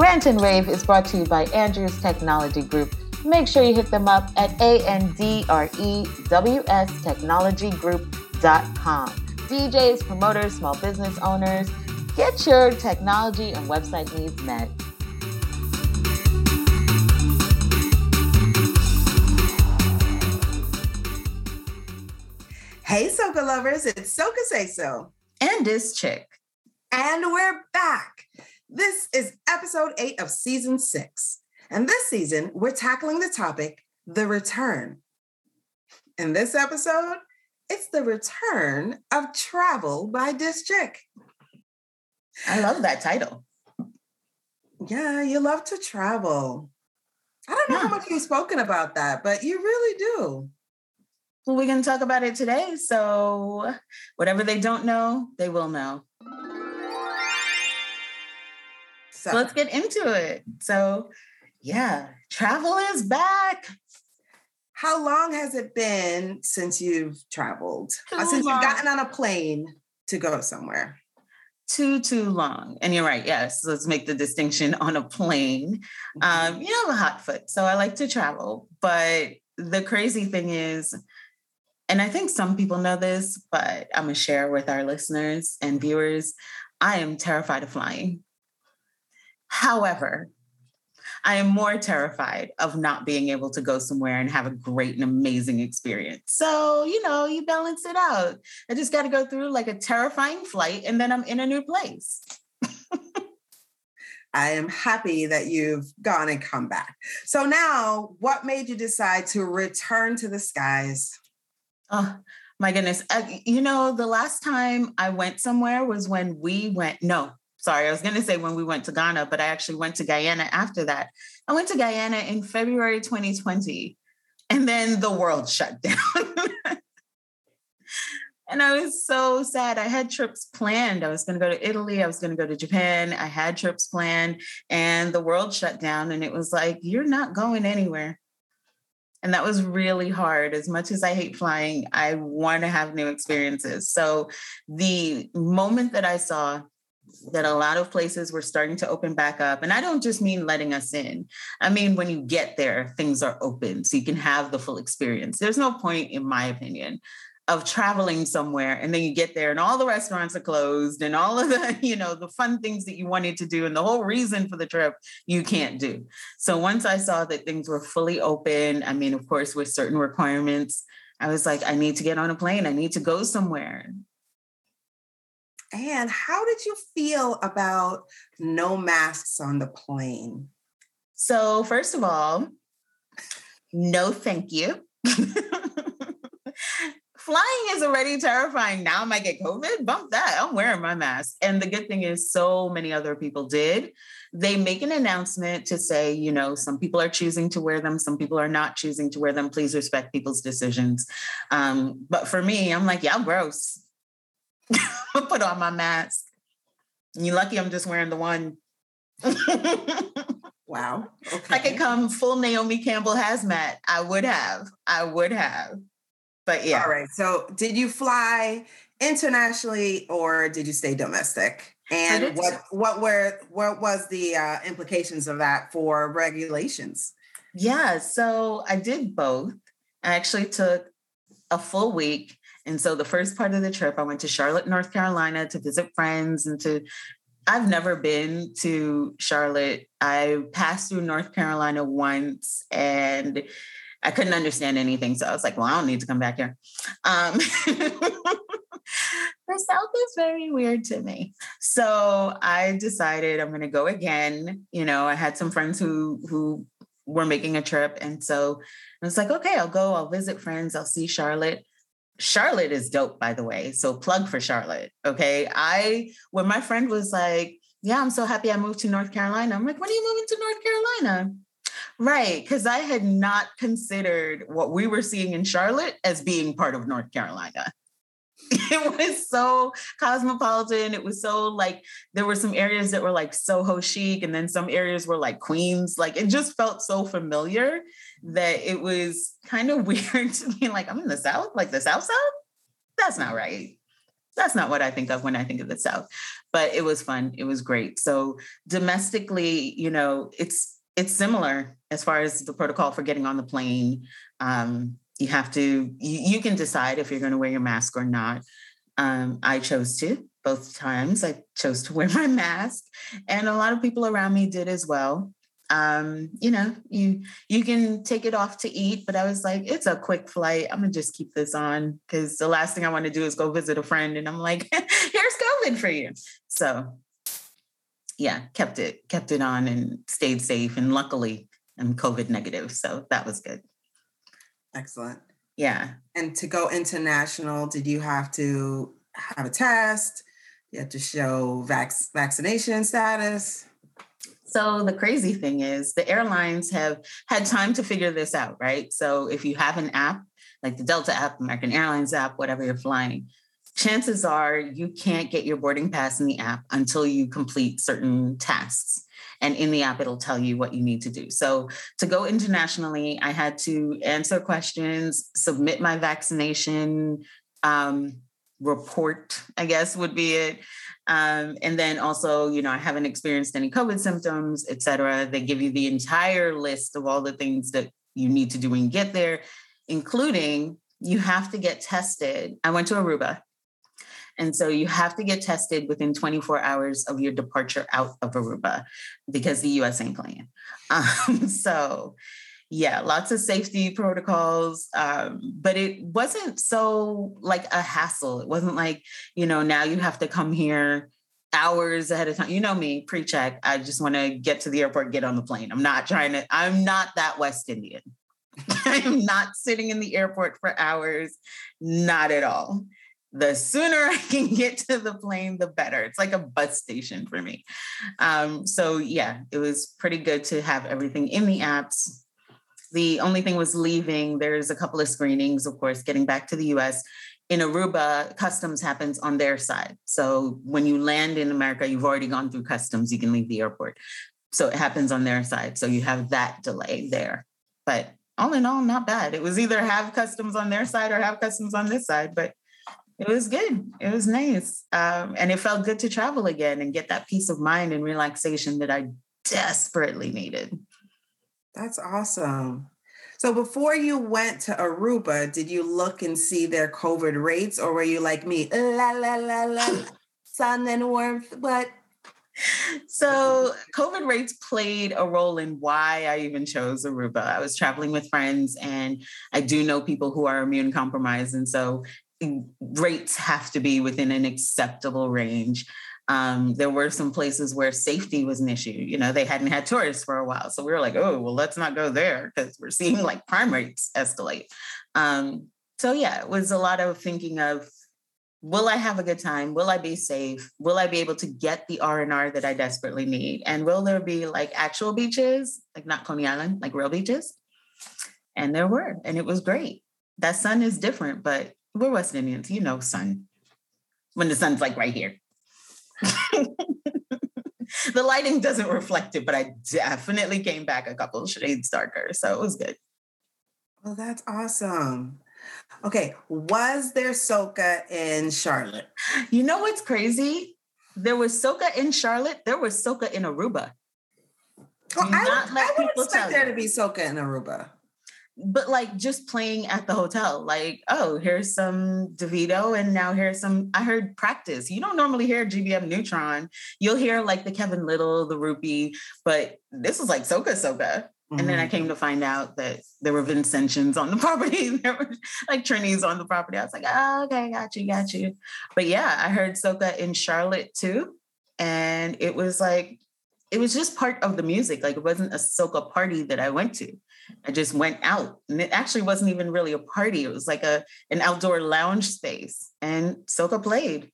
Rant and Rave is brought to you by Andrews Technology Group. Make sure you hit them up at A-N-D-R-E-W-S technologygroup.com. DJs, promoters, small business owners, get your technology and website needs met. Hey, Soca lovers, it's Soca Say So. And this chick. And we're back. This is episode eight of season six. And this season, we're tackling the topic the return. In this episode, it's the return of travel by chick. I love that title. Yeah, you love to travel. I don't know yeah. how much you've spoken about that, but you really do. Well, we're going to talk about it today. So, whatever they don't know, they will know. So, let's get into it. So, yeah, travel is back. How long has it been since you've traveled? Uh, since long. you've gotten on a plane to go somewhere? Too, too long. And you're right. Yes. Let's make the distinction on a plane. Mm-hmm. Um, you know, I'm a hot foot, so I like to travel. But the crazy thing is, and I think some people know this, but I'm going to share with our listeners and viewers I am terrified of flying. However, I am more terrified of not being able to go somewhere and have a great and amazing experience. So, you know, you balance it out. I just got to go through like a terrifying flight and then I'm in a new place. I am happy that you've gone and come back. So now, what made you decide to return to the skies? Oh, my goodness. Uh, you know, the last time I went somewhere was when we went, no, sorry, I was going to say when we went to Ghana, but I actually went to Guyana after that. I went to Guyana in February 2020, and then the world shut down. and I was so sad. I had trips planned. I was going to go to Italy, I was going to go to Japan. I had trips planned, and the world shut down. And it was like, you're not going anywhere. And that was really hard. As much as I hate flying, I want to have new experiences. So the moment that I saw that a lot of places were starting to open back up, and I don't just mean letting us in, I mean, when you get there, things are open so you can have the full experience. There's no point, in my opinion, of traveling somewhere and then you get there and all the restaurants are closed and all of the you know the fun things that you wanted to do and the whole reason for the trip you can't do. So once i saw that things were fully open i mean of course with certain requirements i was like i need to get on a plane. I need to go somewhere and how did you feel about no masks on the plane so first of all no thank you flying is already terrifying. Now I might get COVID. Bump that. I'm wearing my mask. And the good thing is, so many other people did. They make an announcement to say, you know, some people are choosing to wear them, some people are not choosing to wear them. Please respect people's decisions. Um, but for me, I'm like, yeah, gross. Put on my mask. You're lucky I'm just wearing the one. wow. Okay. I could come full Naomi Campbell hazmat. I would have. I would have. But yeah. All right. So did you fly internationally or did you stay domestic? And what what were what was the uh, implications of that for regulations? Yeah, so I did both. I actually took a full week. And so the first part of the trip, I went to Charlotte, North Carolina to visit friends and to I've never been to Charlotte. I passed through North Carolina once and I couldn't understand anything. So I was like, well, I don't need to come back here. Um, the South is very weird to me. So I decided I'm going to go again. You know, I had some friends who, who were making a trip. And so I was like, okay, I'll go, I'll visit friends, I'll see Charlotte. Charlotte is dope, by the way. So plug for Charlotte. Okay. I, when my friend was like, yeah, I'm so happy I moved to North Carolina. I'm like, when are you moving to North Carolina? Right. Because I had not considered what we were seeing in Charlotte as being part of North Carolina. It was so cosmopolitan. It was so like there were some areas that were like Soho chic, and then some areas were like Queens. Like it just felt so familiar that it was kind of weird to be like, I'm in the South, like the South South. That's not right. that's not what I think of when I think of the South. But it was fun. It was great. So domestically, you know, it's it's similar as far as the protocol for getting on the plane. Um, you have to you, you can decide if you're going to wear your mask or not. Um, I chose to both times. I chose to wear my mask, and a lot of people around me did as well um, you know, you you can take it off to eat, but I was like, it's a quick flight. I'm gonna just keep this on because the last thing I want to do is go visit a friend, and I'm like, here's COVID for you. So, yeah, kept it kept it on and stayed safe, and luckily I'm COVID negative, so that was good. Excellent. Yeah. And to go international, did you have to have a test? You have to show vac- vaccination status? So the crazy thing is the airlines have had time to figure this out, right? So if you have an app, like the Delta app, American Airlines app, whatever you're flying, chances are you can't get your boarding pass in the app until you complete certain tasks. And in the app, it'll tell you what you need to do. So to go internationally, I had to answer questions, submit my vaccination um, report, I guess would be it. Um, and then also, you know, I haven't experienced any COVID symptoms, et cetera. They give you the entire list of all the things that you need to do you get there, including you have to get tested. I went to Aruba. And so you have to get tested within 24 hours of your departure out of Aruba because the US ain't playing. Um, so yeah, lots of safety protocols, um, but it wasn't so like a hassle. It wasn't like, you know, now you have to come here hours ahead of time. You know me, pre-check. I just want to get to the airport, get on the plane. I'm not trying to, I'm not that West Indian. I'm not sitting in the airport for hours, not at all. The sooner I can get to the plane, the better. It's like a bus station for me. Um, so, yeah, it was pretty good to have everything in the apps the only thing was leaving. There's a couple of screenings, of course, getting back to the US. In Aruba, customs happens on their side. So when you land in America, you've already gone through customs, you can leave the airport. So it happens on their side. So you have that delay there. But all in all, not bad. It was either have customs on their side or have customs on this side, but it was good. It was nice. Um, and it felt good to travel again and get that peace of mind and relaxation that I desperately needed. That's awesome. So before you went to Aruba, did you look and see their COVID rates, or were you like me, la la la la, sun and warmth? but? So COVID rates played a role in why I even chose Aruba. I was traveling with friends, and I do know people who are immune compromised, and so rates have to be within an acceptable range. Um, there were some places where safety was an issue. You know, they hadn't had tourists for a while. So we were like, oh, well, let's not go there because we're seeing like crime rates escalate. Um, so yeah, it was a lot of thinking of, will I have a good time? Will I be safe? Will I be able to get the R&R that I desperately need? And will there be like actual beaches, like not Coney Island, like real beaches? And there were, and it was great. That sun is different, but we're West Indians, you know, sun. When the sun's like right here. the lighting doesn't reflect it, but I definitely came back a couple shades darker. So it was good. Well, that's awesome. Okay. Was there soca in Charlotte? You know what's crazy? There was soca in Charlotte. There was soca in Aruba. Oh, I, I would expect there to be soca in Aruba but like just playing at the hotel, like, oh, here's some Davido, and now here's some. I heard practice. You don't normally hear GBM Nutron. You'll hear like the Kevin Little, the Rupee, but this was like Soca Soca. Mm-hmm. And then I mm-hmm. came to find out that there were Vincentians on the property. there were like Trinities on the property. I was like, oh, okay, got you, got you. But yeah, I heard Soca in Charlotte too. And it was like, it was just part of the music. Like it wasn't a Soca party that I went to. I just went out and it actually wasn't even really a party. It was like a an outdoor lounge space and Soca played.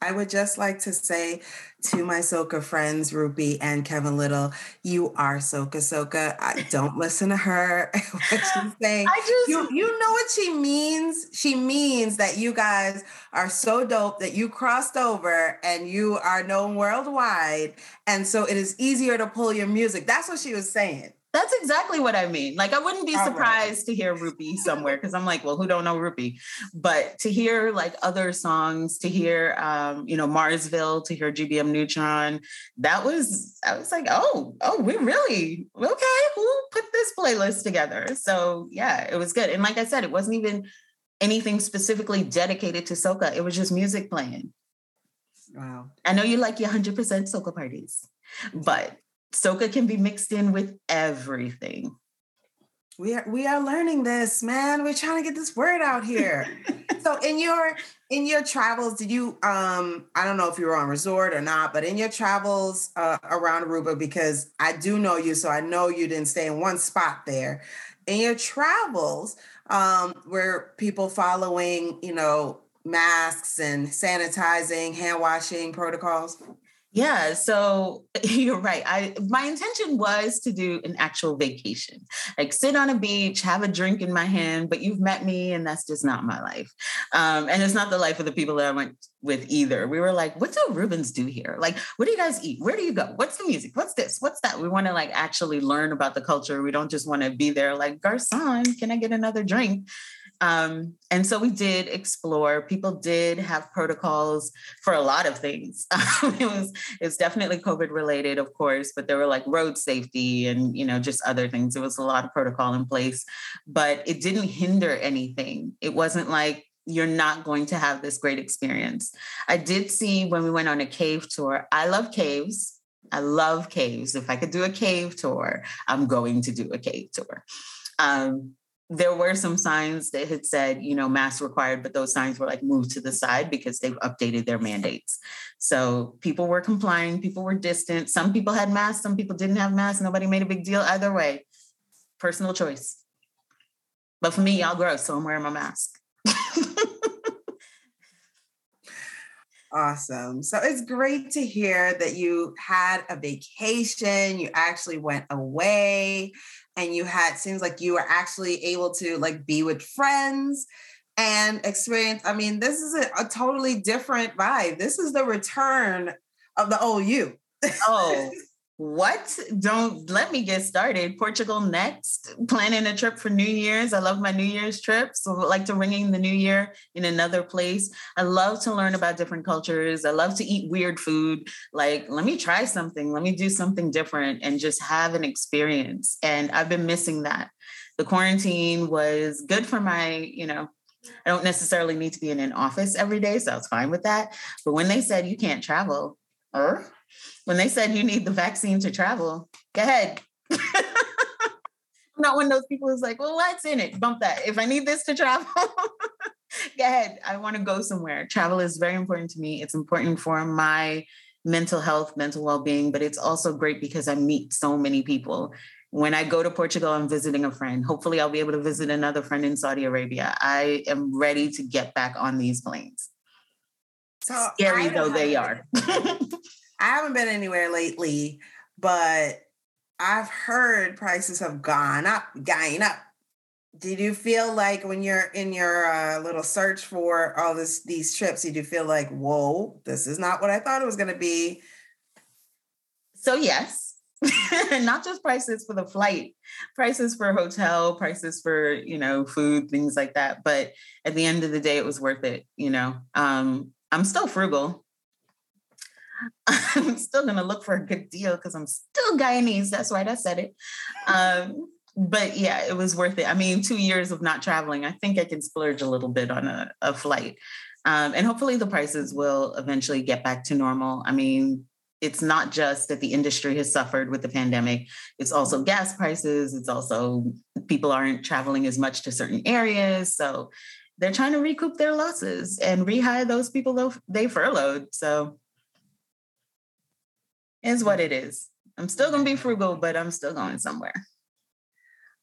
I would just like to say to my Soca friends, Rupee and Kevin Little, you are Soca Soca. I don't listen to her. what she's saying. I just you, you know what she means? She means that you guys are so dope that you crossed over and you are known worldwide. And so it is easier to pull your music. That's what she was saying. That's exactly what I mean. Like I wouldn't be All surprised right. to hear Rupee somewhere because I'm like, well, who don't know Rupee? But to hear like other songs, to hear um, you know, Marzville, to hear GBM Nutron, that was I was like, oh, oh, we really okay, who put this playlist together? So yeah, it was good. And like I said, it wasn't even anything specifically dedicated to soca. It was just music playing. Wow. I know you like your 100% soca parties, but soca can be mixed in with everything. We are we are learning this, man. We're trying to get this word out here. so in your in your travels, did you um I don't know if you were on resort or not, but in your travels uh, around Aruba, because I do know you, so I know you didn't stay in one spot there. In your travels, um, were people following, you know, masks and sanitizing, hand washing protocols? Yeah, so you're right. I my intention was to do an actual vacation, like sit on a beach, have a drink in my hand. But you've met me, and that's just not my life, um, and it's not the life of the people that I went with either. We were like, "What do Rubens do here? Like, what do you guys eat? Where do you go? What's the music? What's this? What's that?" We want to like actually learn about the culture. We don't just want to be there like, "Garcon, can I get another drink?" Um, and so we did explore. People did have protocols for a lot of things. it was it's definitely COVID related, of course, but there were like road safety and you know just other things. There was a lot of protocol in place, but it didn't hinder anything. It wasn't like you're not going to have this great experience. I did see when we went on a cave tour. I love caves. I love caves. If I could do a cave tour, I'm going to do a cave tour. Um, there were some signs that had said, you know, mask required, but those signs were like moved to the side because they've updated their mandates. So people were complying, people were distant. Some people had masks, some people didn't have masks. Nobody made a big deal either way. Personal choice. But for me, y'all gross, so I'm wearing my mask. Awesome. So it's great to hear that you had a vacation, you actually went away and you had seems like you were actually able to like be with friends and experience. I mean, this is a, a totally different vibe. This is the return of the old you. oh, what? Don't let me get started. Portugal next. Planning a trip for New Year's. I love my New Year's trips. So like to ring in the new year in another place. I love to learn about different cultures. I love to eat weird food. Like, let me try something. Let me do something different and just have an experience. And I've been missing that. The quarantine was good for my, you know, I don't necessarily need to be in an office every day, so I was fine with that. But when they said you can't travel, or when they said you need the vaccine to travel, go ahead. I'm not one of those people who's like, well, what's in it? Bump that. If I need this to travel, go ahead. I want to go somewhere. Travel is very important to me. It's important for my mental health, mental well being, but it's also great because I meet so many people. When I go to Portugal, I'm visiting a friend. Hopefully, I'll be able to visit another friend in Saudi Arabia. I am ready to get back on these planes. So Scary though they are. I haven't been anywhere lately, but I've heard prices have gone up, going up. Did you feel like when you're in your uh, little search for all this these trips, did you feel like, whoa, this is not what I thought it was going to be? So yes, not just prices for the flight, prices for hotel, prices for you know food, things like that. But at the end of the day, it was worth it. You know, um, I'm still frugal. I'm still gonna look for a good deal because I'm still Guyanese. That's right, I said it. Um, but yeah, it was worth it. I mean, two years of not traveling, I think I can splurge a little bit on a, a flight. Um, and hopefully the prices will eventually get back to normal. I mean, it's not just that the industry has suffered with the pandemic, it's also gas prices, it's also people aren't traveling as much to certain areas. So they're trying to recoup their losses and rehire those people they furloughed. So is what it is. I'm still going to be frugal, but I'm still going somewhere.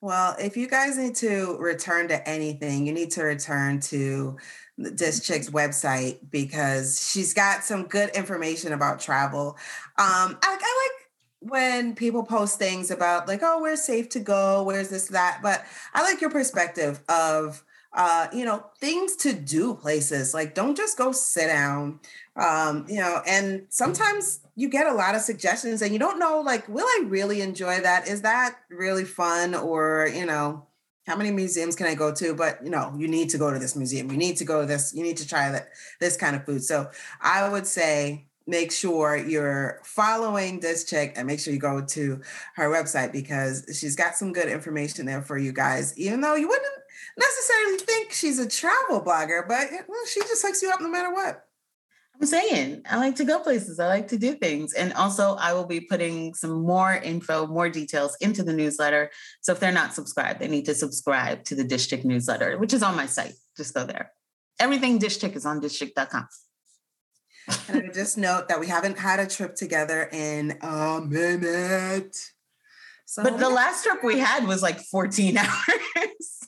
Well, if you guys need to return to anything, you need to return to this chick's website because she's got some good information about travel. Um, I, I like when people post things about like, oh, where's safe to go? Where's this, that? But I like your perspective of uh, you know, things to do places. Like, don't just go sit down. Um, you know, and sometimes you get a lot of suggestions and you don't know, like, will I really enjoy that? Is that really fun? Or, you know, how many museums can I go to? But you know, you need to go to this museum. You need to go to this. You need to try that this kind of food. So I would say make sure you're following this chick and make sure you go to her website because she's got some good information there for you guys. Even though you wouldn't necessarily think she's a travel blogger, but eh, well, she just hooks you up no matter what. I'm saying I like to go places. I like to do things. And also, I will be putting some more info, more details into the newsletter. So if they're not subscribed, they need to subscribe to the district newsletter, which is on my site. Just go there. Everything district is on thischick.com. and I just note that we haven't had a trip together in a minute. So, but the last trip we had was like 14 hours.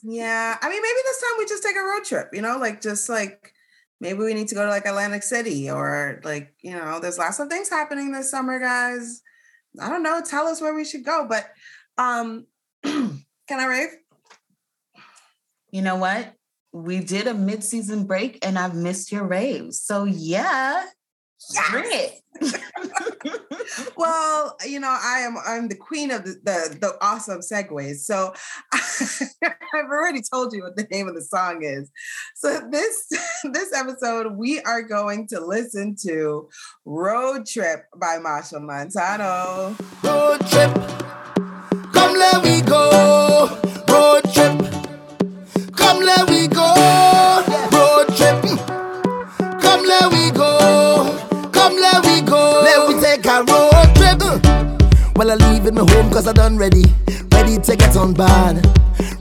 Yeah. I mean, maybe this time we just take a road trip, you know, like just like maybe we need to go to like Atlantic City or like, you know, there's lots of things happening this summer, guys. I don't know. Tell us where we should go. But um can I rave? You know what? We did a mid-season break and I've missed your raves. So yeah, yes. bring it. well, you know, I am I'm the queen of the the, the awesome segues. So I've already told you what the name of the song is. So this this episode we are going to listen to Road Trip by Machel Montano. Road trip. Come let we go. Well, I leave in my home cause I done ready. Ready to get on board.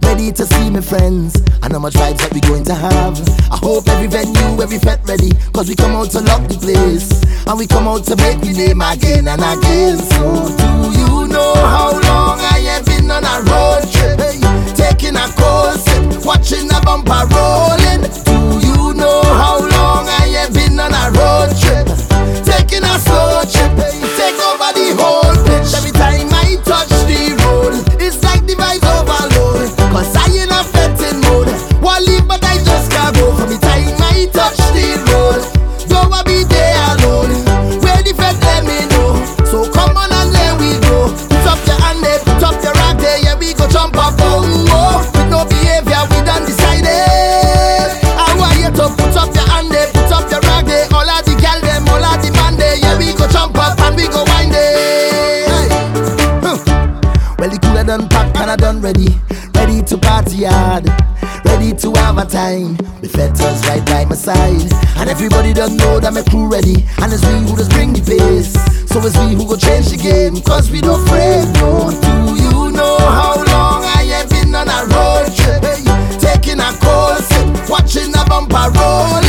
Ready to see my friends. I know much vibes that we going to have. I hope every venue, every fete ready. Cause we come out to lock the place. And we come out to make the name again and again. So do you know how long I have been on a road trip? Hey, taking a course, watching a bumper rolling. Do you know how long I have been on a road trip? taking a slow trip. Take over the whole pitch. Side. And everybody done know that my crew ready. And it's we who just bring the pace. So it's we who go change the game. Cause we don't afraid, no. Do you know how long I have been on a road trip? Hey, taking a cold watching a bumper rolling.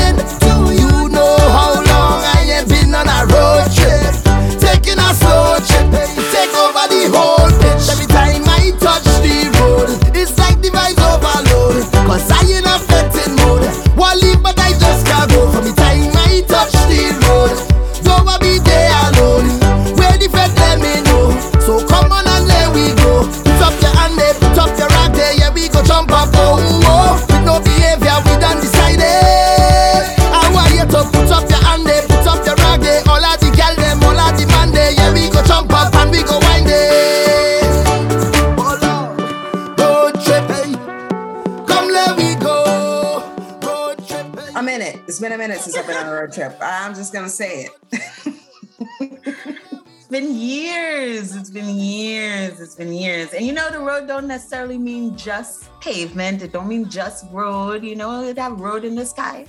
Years. It's been years. It's been years. And you know, the road don't necessarily mean just pavement. It don't mean just road. You know, it have road in the sky.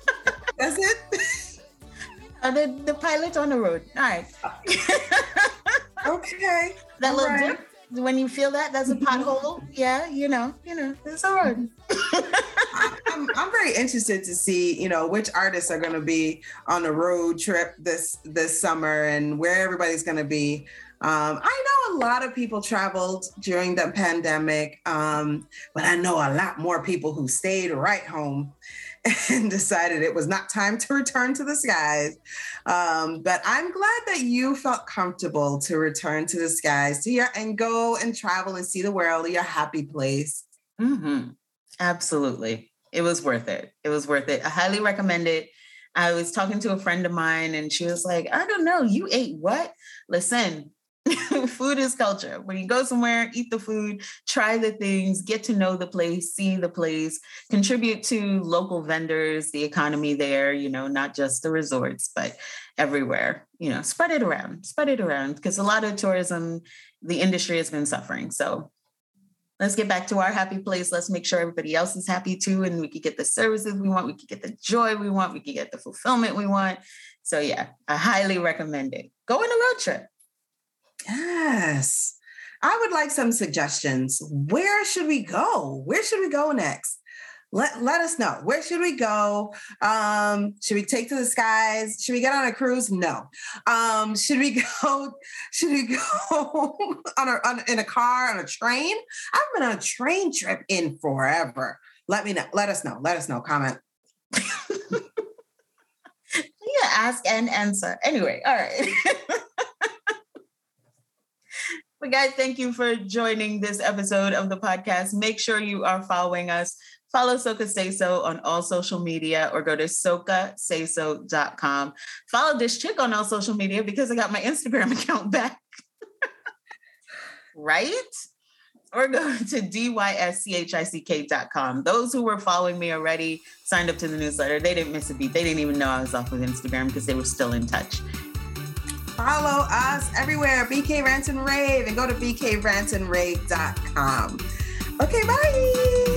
That's it. Uh, the, the pilot on the road. All right. okay. That All little right. dip. When you feel that, that's a pothole. Yeah, you know, you know, it's a road. I'm, I'm very interested to see, you know, which artists are going to be on a road trip this this summer and where everybody's going to be. Um, I know a lot of people traveled during the pandemic, um, but I know a lot more people who stayed right home and decided it was not time to return to the skies. Um, but I'm glad that you felt comfortable to return to the skies to your and go and travel and see the world, your happy place. hmm Absolutely. It was worth it. It was worth it. I highly recommend it. I was talking to a friend of mine and she was like, I don't know, you ate what? Listen, food is culture. When you go somewhere, eat the food, try the things, get to know the place, see the place, contribute to local vendors, the economy there, you know, not just the resorts, but everywhere, you know, spread it around, spread it around because a lot of tourism, the industry has been suffering. So let's get back to our happy place. Let's make sure everybody else is happy too. And we can get the services we want, we can get the joy we want, we can get the fulfillment we want. So, yeah, I highly recommend it. Go on a road trip. Yes. I would like some suggestions. Where should we go? Where should we go next? Let, let us know. Where should we go? Um, should we take to the skies? Should we get on a cruise? No. Um, should we go? Should we go on a on, in a car on a train? I've been on a train trip in forever. Let me know. Let us know. Let us know. Comment. yeah, ask and answer. Anyway, all right. But guys, thank you for joining this episode of the podcast. Make sure you are following us. Follow Soca Say So on all social media or go to socasayso.com. Follow this chick on all social media because I got my Instagram account back. right? Or go to thischick.com. Those who were following me already signed up to the newsletter. They didn't miss a beat. They didn't even know I was off of Instagram because they were still in touch. Follow us everywhere, BK Rant and Rave, and go to bkrantandrave.com. Okay, bye.